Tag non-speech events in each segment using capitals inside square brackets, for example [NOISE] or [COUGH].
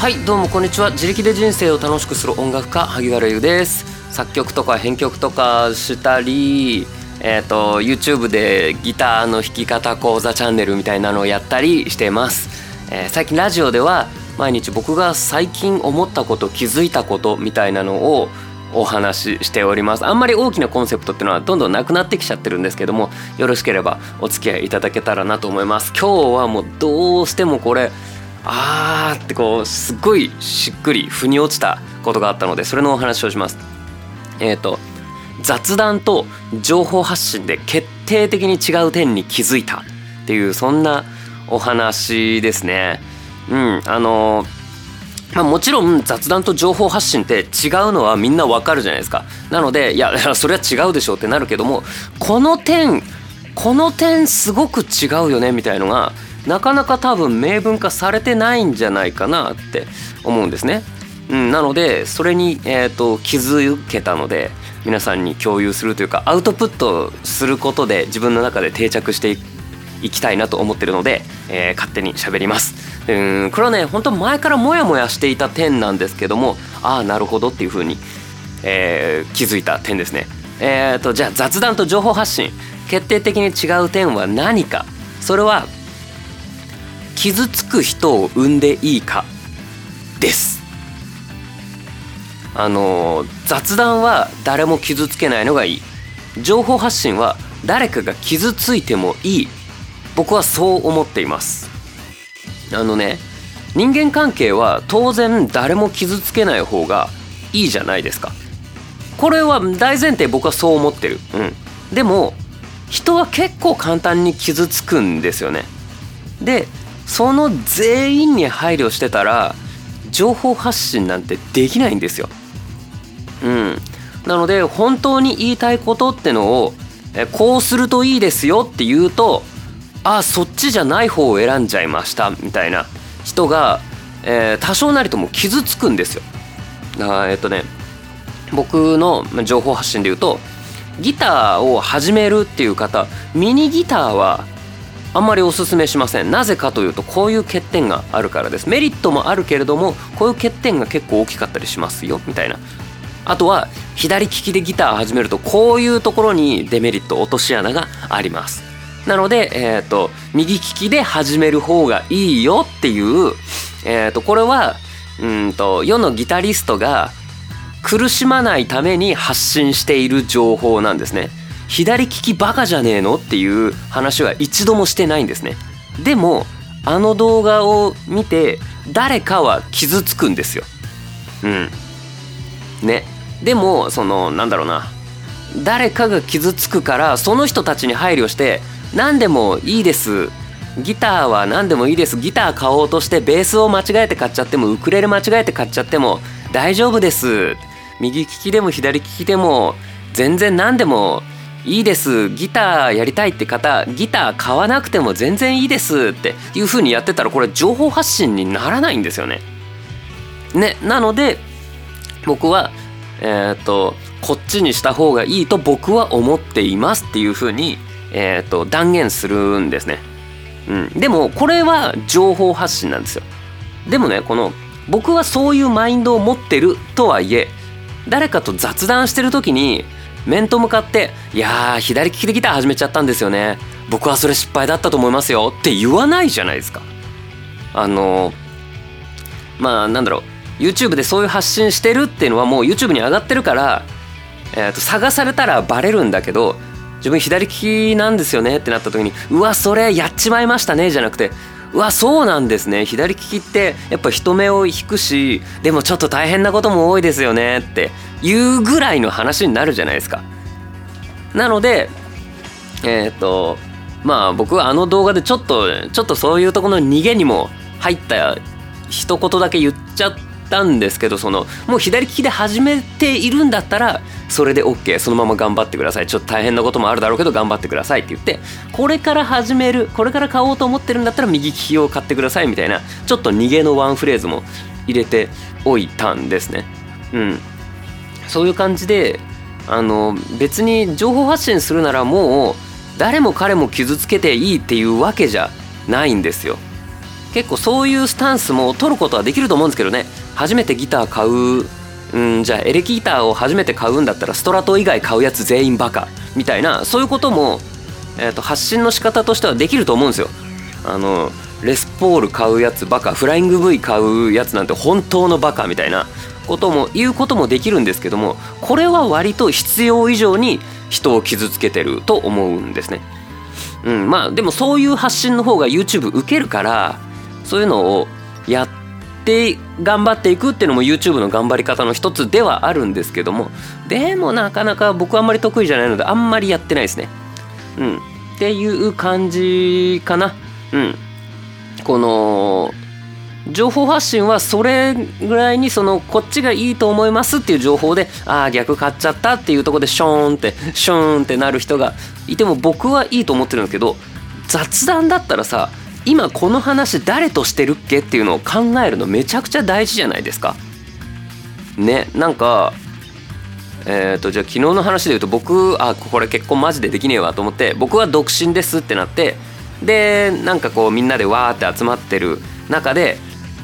はいどうもこんにちは。自力で人生を楽しくする音楽家萩原優です。作曲とか編曲とかしたりえーと、YouTube でギターの弾き方講座チャンネルみたいなのをやったりしてます、えー、最近ラジオでは毎日僕が最近思ったこと気づいたことみたいなのをお話ししております。あんまり大きなコンセプトっていうのはどんどんなくなってきちゃってるんですけどもよろしければお付き合いいただけたらなと思います。今日はもうどうしてもこれあーってこうすっごいしっくり腑に落ちたことがあったのでそれのお話をしますえっ、ー、と雑談と情報発信で決定的に違う点に気づいたっていうそんなお話ですねうんあのまあ、もちろん雑談と情報発信って違うのはみんなわかるじゃないですか。なのでいやそれは違うでしょうってなるけどもこの点この点すごく違うよねみたいのがなかなか多分明文化されてないんじゃないかなって思うんですね。うん、なのでそれに、えーと、気づけたので皆さんに共有するというかアウトプットすることで自分の中で定着していきたいなと思ってるので、えー、勝手に喋ります。うんこれはね本当前からモヤモヤしていた点なんですけどもああなるほどっていうふうに、えー、気づいた点ですね。えーと、じゃあ雑談と情報発信決定的に違う点は何かそれは傷つく人を生んでいいかです。あの雑談は誰も傷つけないのがいい。情報発信は誰かが傷ついてもいい。僕はそう思っています。あのね人間関係は当然誰も傷つけない方がいいじゃないですか。これは大前提僕はそう思ってる。うん。でも人は結構簡単に傷つくんですよね。でその全員に配慮してたら情報発信なんてできないんですようんなので本当に言いたいことってのをこうするといいですよって言うとあそっちじゃない方を選んじゃいましたみたいな人が、えー、多少なりとも傷つくんですよ。あえっとね僕の情報発信で言うとギターを始めるっていう方ミニギターはあんまりおすめしません。なぜかというとこういう欠点があるからです。メリットもあるけれどもこういう欠点が結構大きかったりしますよ。みたいな。あとは左利きでギター始めるとこういうところにデメリット落とし穴があります。なので、えーと、右利きで始める方がいいよっていう、えーと、これはうんと世のギタリストが苦しまないために発信している情報なんですね。左利きバカじゃねえのっていう話は一度もしてないんですね。でもあの動画を見て誰かは傷つくんですよ。うん。ね。でもそのなんだろうな誰かが傷つくからその人たちに配慮して何でもいいですギターは何でもいいですギター買おうとしてベースを間違えて買っちゃってもウクレレ間違えて買っちゃっても大丈夫です右利きでも左利きでも全然何でもいいですギターやりたいって方ギター買わなくても全然いいですっていう風にやってたらこれ情報発信にならないんですよね。ねなので僕はえっ、とこっちにした方がいいと僕は思っていますっていう風にえーと、断言するんですね、うん、でもこれは情報発信なんですよ。でもねこの僕はそういうマインドを持ってるとはいえ誰かと雑談してる時に面と向かって「いやー左利きでギター始めちゃったんですよね。僕はそれ失敗だったと思いますよ」って言わないじゃないですか。あのまあなんだろう。YouTube でそういう発信してるっていうのはもう YouTube に上がってるから、えー、と探されたらバレるんだけど自分左利きなんですよねってなった時にうわそれやっちまいましたねじゃなくてうわそうなんですね左利きってやっぱ人目を引くしでもちょっと大変なことも多いですよねっていうぐらいの話になるじゃないですか。なのでえっ、とまあ僕はあの動画でちょっとちょっとそういうとこの逃げにも入った一言だけ言っちゃったんですけどそのもう左利きで始めているんだったらそれで OK そのまま頑張ってください。ちょっと大変なこともあるだろうけど頑張ってくださいって言ってこれから始めるこれから買おうと思ってるんだったら右利きを買ってくださいみたいなちょっと逃げのワンフレーズも入れておいたんですね。うん。そういう感じであの別に情報発信するならもう誰も彼も傷つけていいっていうわけじゃないんですよ。結構そういうスタンスも取ることはできると思うんですけどね。初めてギター買ううんじゃあエレキギターを初めて買うんだったらストラト以外買うやつ全員バカみたいなそういうことも、えー、と発信の仕方としてはできると思うんですよ。あのレスポール買うやつバカフライング V 買うやつなんて本当のバカみたいなことも言うこともできるんですけどもこれは割と必要以上に人を傷つけてると思うんですね。うん、まあでもそういう発信の方が YouTube 受けるからそういうのをやって頑張っていくっていうのも YouTube の頑張り方の一つではあるんですけどもでもなかなか僕あんまり得意じゃないのであんまりやってないですね。うん、っていう感じかな。うん、この情報発信はそれぐらいにそのこっちがいいと思いますっていう情報でああ逆買っちゃったっていうとこでショーンってショーンってなる人がいても僕はいいと思ってるんですけど雑談だったらさ今この話誰としてるっけっていうのを考えるのめちゃくちゃ大事じゃないですか。ねなんかえーと、じゃあ昨日の話で言うと僕あこれ結婚マジでできねえわと思って僕は独身ですってなってでなんかこうみんなでわーって集まってる中で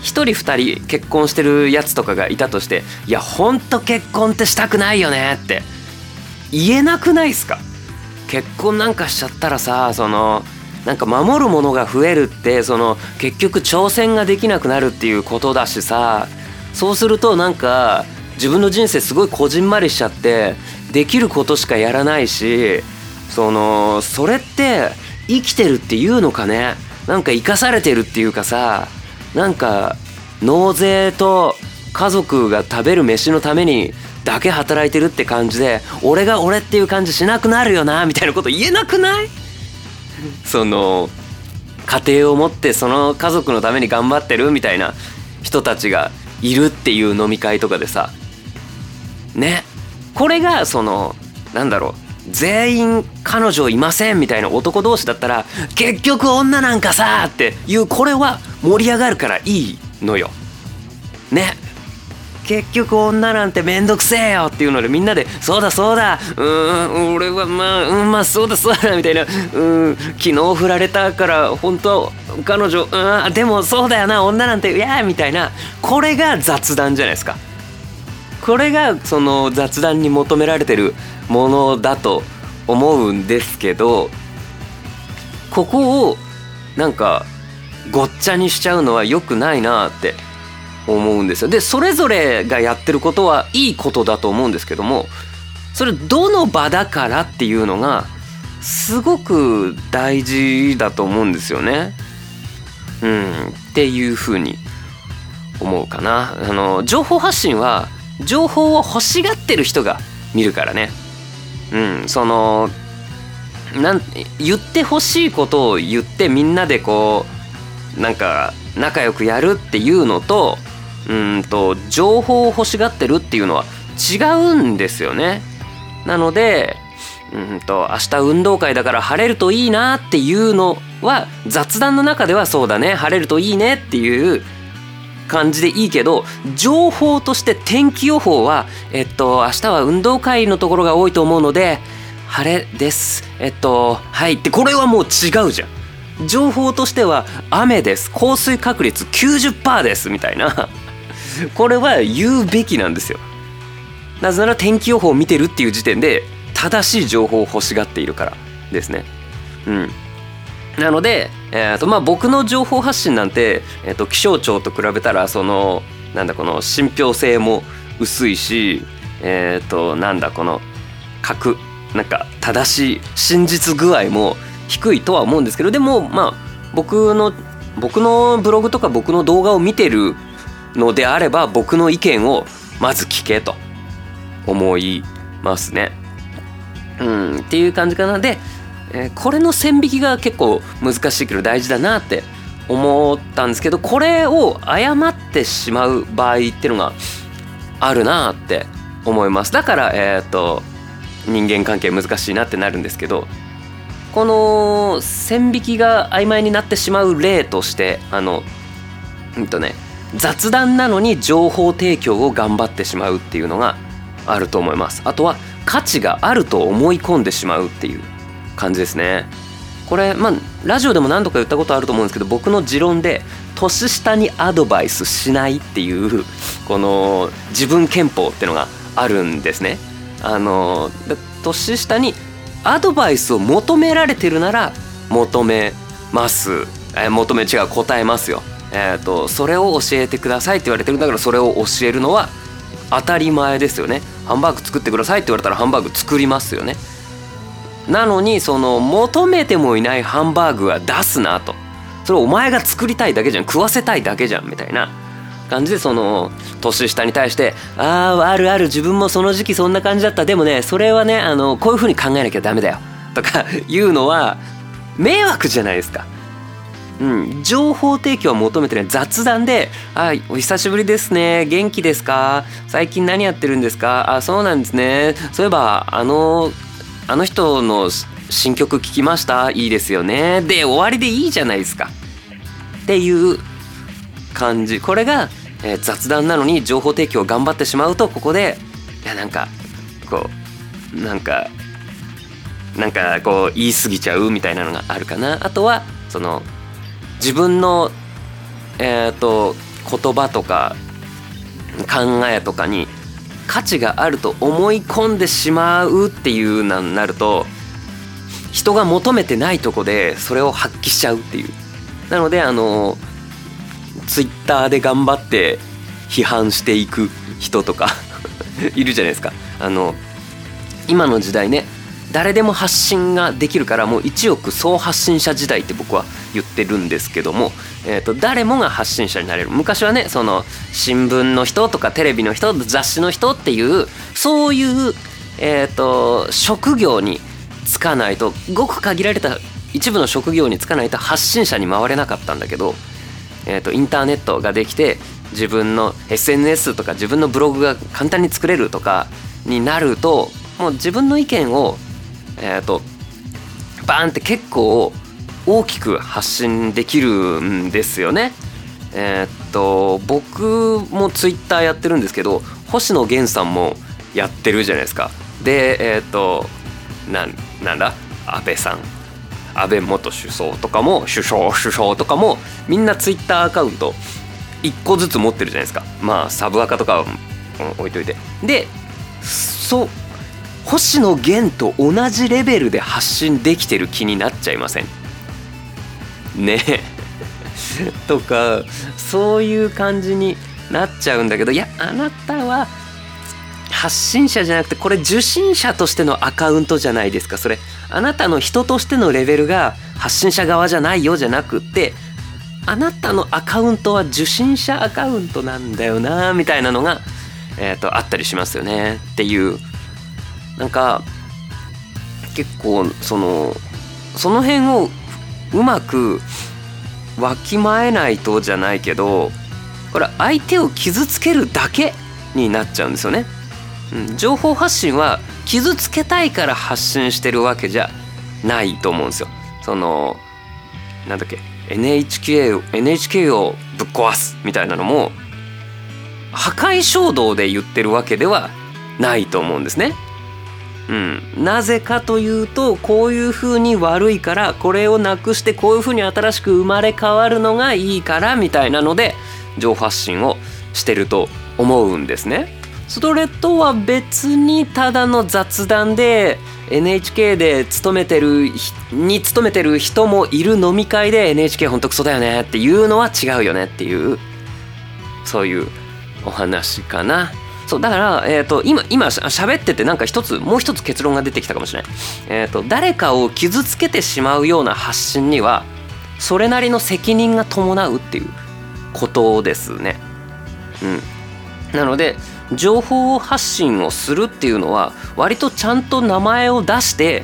1人2人結婚してるやつとかがいたとしていやほんと結婚ってしたくないよねって言えなくないっすか結婚なんかしちゃったらさそのなんか守るものが増えるってその結局挑戦ができなくなるっていうことだしさ。そうするとなんか自分の人生すごいこじんまりしちゃってできることしかやらないしそのそれって生きてるっていうのかね。なんか生かされてるっていうかさなんか納税と家族が食べる飯のためにだけ働いてるって感じで俺が俺っていう感じしなくなるよなみたいなこと言えなくない？[LAUGHS] その家庭を持ってその家族のために頑張ってるみたいな人たちがいるっていう飲み会とかでさねこれがそのなんだろう全員彼女いませんみたいな男同士だったら結局女なんかさっていうこれは盛り上がるからいいのよ。ね結局女なんてめんどくせえよっていうのでみんなで「そうだそうだうん俺はまあうんまあそうだそうだ」みたいな「うん昨日振られたから本当は彼女うんでもそうだよな女なんていや」みたいなこれが雑談じゃないですか。これがその雑談に求められてるものだと思うんですけどここをなんかごっちゃにしちゃうのは良くないなって思うんですよ。でそれぞれがやってることはいいことだと思うんですけどもそれどの場だからっていうのがすごく大事だと思うんですよね。うん、っていうふうに思うかな。あの情報発信は情報を欲しがってる人が見るからね。うん、そのなん言ってほしいことを言ってみんなでこうなんか仲良くやるっていうのとうんと情報を欲しがってるっていうのは違うんですよね。なのでうんと明日運動会だから晴れるといいなっていうのは雑談の中ではそうだね。晴れるといいねっていう感じでいいけど情報として天気予報はえっと明日は運動会のところが多いと思うので晴れです。えっとはい。ってこれはもう違うじゃん。情報としては雨です。降水確率90%ですみたいな。[LAUGHS] これは言うべきなんですよ。なぜなら天気予報を見てるっていう時点で正しい情報を欲しがっているからですね。うん。なので、えーとまあ、僕の情報発信なんて、えーと、気象庁と比べたらそのなんだこの信憑性も薄いし、えっ、ー、となんだこの確なんか正しい真実具合も低いとは思うんですけどでもまあ僕の僕のブログとか僕の動画を見てるのであれば僕の意見をまず聞けと思いますね。うん、っていう感じかなでえー、これの線引きが結構難しいけど大事だなって思ったんですけどこれを誤ってしまう場合っていうのがあるなって思いますだからえっ、ー、と人間関係難しいなってなるんですけどこの線引きが曖昧になってしまう例としてあのうんとね雑談なのに情報提供を頑張ってしまうっていうのがあると思いますあとは価値があると思い込んでしまうっていう感じですねこれまあラジオでも何度か言ったことあると思うんですけど僕の持論で年下にアドバイスしないっていうこの自分憲法っていうのがあるんですね。あの年下にアドバイスを求められてるなら求めます、え、求め違う答えますよ。えーと、それを教えてくださいって言われてるんだからそれを教えるのは当たり前ですよね。ハンバーグ作ってくださいって言われたらハンバーグ作りますよね。なのにその求めてもいないハンバーグは出すなと。それお前が作りたいだけじゃん。食わせたいだけじゃんみたいな。感じでその年下に対して「あああるある自分もその時期そんな感じだった。でもねそれはねあのこういうふうに考えなきゃダメだよ」とか言うのは迷惑じゃないですか。うん、情報提供を求めてない。雑談で「あお久しぶりですね。元気ですか？最近何やってるんですか？あそうなんですね。そういえばあのあの人の新曲聞きました？いいですよね」で終わりでいいじゃないですか。っていう感じ。これが、えー、雑談なのに情報提供を頑張ってしまうとここでいやなんかこうなんかなんかこう言い過ぎちゃうみたいなのがあるかな。あとはその自分の、えーと、言葉とか考えとかに価値があると思い込んでしまうっていうななると人が求めてないとこでそれを発揮しちゃうっていう。なのであのツイッターで頑張って批判していく人とか [LAUGHS] いるじゃないですか。あの今の時代ね誰でも発信ができるからもう一億総発信者時代って僕は言ってるんですけども、えーと、誰もが発信者になれる。昔はねその新聞の人とかテレビの人雑誌の人っていうそういう、えーと、職業に就かないとごく限られた一部の職業に就かないと発信者に回れなかったんだけど、えーとインターネットができて自分の SNS とか自分のブログが簡単に作れるとかになるともう自分の意見をえっ、ー、とバーンって結構大きく発信できるんですよね。えっ、と僕もツイッターやってるんですけど星野源さんもやってるじゃないですか。でえっ、となんなんだ？安倍さん安倍元首相とかも首相首相とかもみんなツイッターアカウント1個ずつ持ってるじゃないですかまあサブアカとか置いといてでそ星野源と同じレベルで発信できてる気になっちゃいません？ね [LAUGHS] とかそういう感じになっちゃうんだけどいやあなたは発信者じゃなくてこれ受信者としてのアカウントじゃないですかそれ。あなたの人としてのレベルが発信者側じゃないよじゃなくってあなたのアカウントは受信者アカウントなんだよなみたいなのが、えーとあったりしますよね。っていうなんか結構そのその辺をうまくわきまえないとじゃないけどこれ相手を傷つけるだけになっちゃうんですよね。うん、情報発信は傷つけたいから発信してるわけじゃないと思うんですよ。そのなんだっけ NHK, を NHK をぶっ壊すみたいなのも破壊衝動で言ってるわけではないと思うんですね。うん、なぜかというとこういうふうに悪いからこれをなくしてこういうふうに新しく生まれ変わるのがいいからみたいなので情報発信をしてると思うんですね。それとは別にただの雑談で NHK で勤めてるに勤めてる人もいる飲み会で NHK ほんとクソだよねっていうのは違うよねっていうそういうお話かな。そうだから、えーと、今今喋っててなんか一つもう一つ結論が出てきたかもしれない、えーと、誰かを傷つけてしまうような発信にはそれなりの責任が伴うっていうことですね。うん、なので情報発信をするっていうのは割とちゃんと名前を出して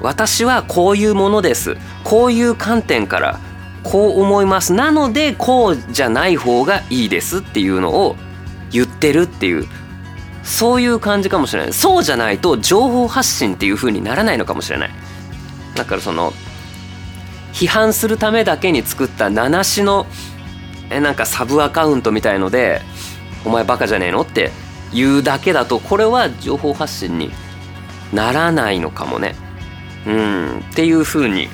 私はこういうものですこういう観点からこう思いますなのでこうじゃない方がいいですっていうのを言ってるっていうそういう感じかもしれない。そうじゃないと情報発信っていう風にならないのかもしれない。だからその批判するためだけに作った名しのえなんかサブアカウントみたいので「お前バカじゃねえの?」って言うだけだとこれは情報発信にならないのかもね。うんっていう風に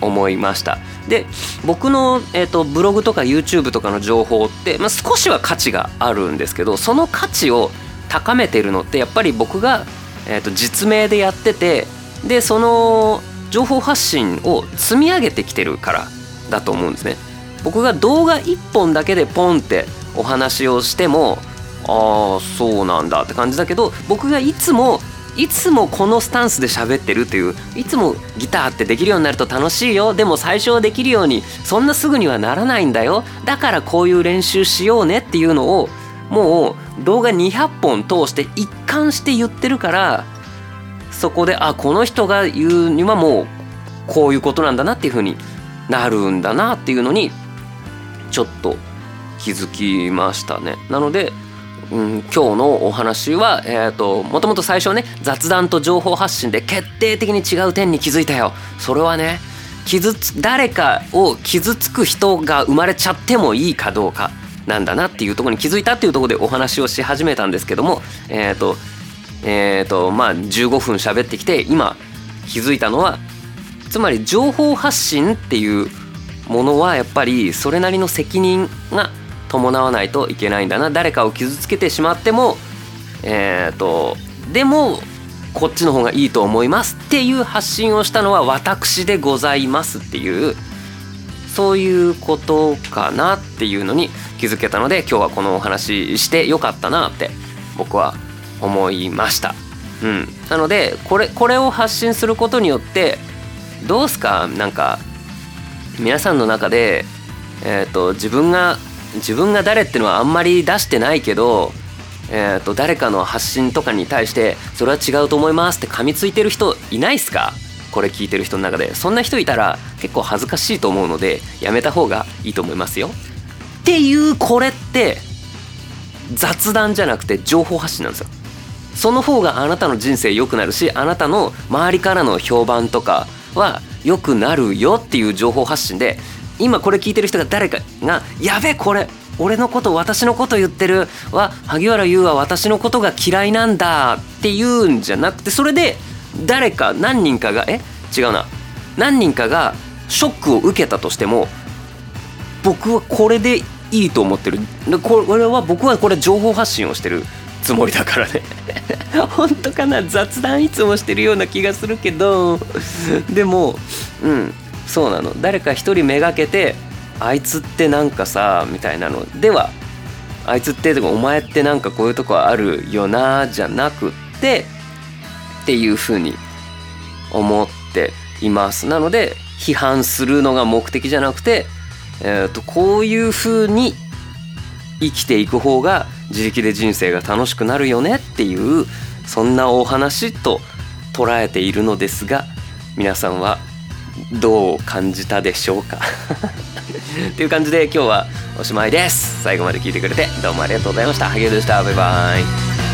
思いました。で僕の、えーと、ブログとか YouTube とかの情報って、まあ、少しは価値があるんですけどその価値を高めてるのってやっぱり僕が、えーと実名でやっててでその情報発信を積み上げてきてるからだと思うんですね。僕が動画1本だけでポンってお話をしてもああそうなんだって感じだけど僕がいつもいつもこのスタンスで喋ってるっていういつもギターってできるようになると楽しいよでも最初はできるようにそんなすぐにはならないんだよだからこういう練習しようねっていうのをもう動画200本通して一貫して言ってるからそこであこの人が言うにはもうこういうことなんだなっていうふうになるんだなっていうのにちょっと気づきましたね。なので、うん、今日のお話は、えーと、もともと最初ね雑談と情報発信で決定的に違う点に気づいたよ。それはね傷つ誰かを傷つく人が生まれちゃってもいいかどうかなんだなっていうところに気づいたっていうところでお話をし始めたんですけどもえっ、ー、とえっ、ー、とまあ15分喋ってきて今気づいたのはつまり情報発信っていうものはやっぱりそれなりの責任が伴わないといけないんだな。誰かを傷つけてしまってもえっ、ー、とでもこっちの方がいいと思いますっていう発信をしたのは私でございますっていうそういうことかなっていうのに気づけたので今日はこのお話してよかったなって僕は思いました。うん、なのでこれこれを発信することによってどうすか？なんか皆さんの中で、えーと、自分が自分が誰ってのはあんまり出してないけど、えーと、誰かの発信とかに対してそれは違うと思いますって噛みついてる人いないっすか？これ聞いてる人の中でそんな人いたら結構恥ずかしいと思うのでやめた方がいいと思いますよ。っていうこれって雑談じゃなくて情報発信なんですよ。その方があなたの人生良くなるしあなたの周りからの評判とかは良くなるよっていう情報発信で今これ聞いてる人が誰かが「やべこれ俺のこと私のこと言ってるは萩原優は私のことが嫌いなんだ」って言うんじゃなくてそれで誰か何人かがえ違うな。何人かがショックを受けたとしても僕はこれでいいと思ってる。これは僕はこれ情報発信をしてるつもりだからね。[LAUGHS] 本当かな？雑談いつもしてるような気がするけど。でもうん。そうなの。誰か一人めがけてあいつってなんかさみたいなのではあいつってお前ってなんかこういうとこあるよなじゃなくってっていうふうに思っています。なので批判するのが目的じゃなくて、えーと、とこういうふうに生きていく方が自力で人生が楽しくなるよねっていうそんなお話と捉えているのですが皆さんはどう感じたでしょうか？[LAUGHS] っていう感じで今日はおしまいです。最後まで聞いてくれてどうもありがとうございました。ハゲでした。バイバイ。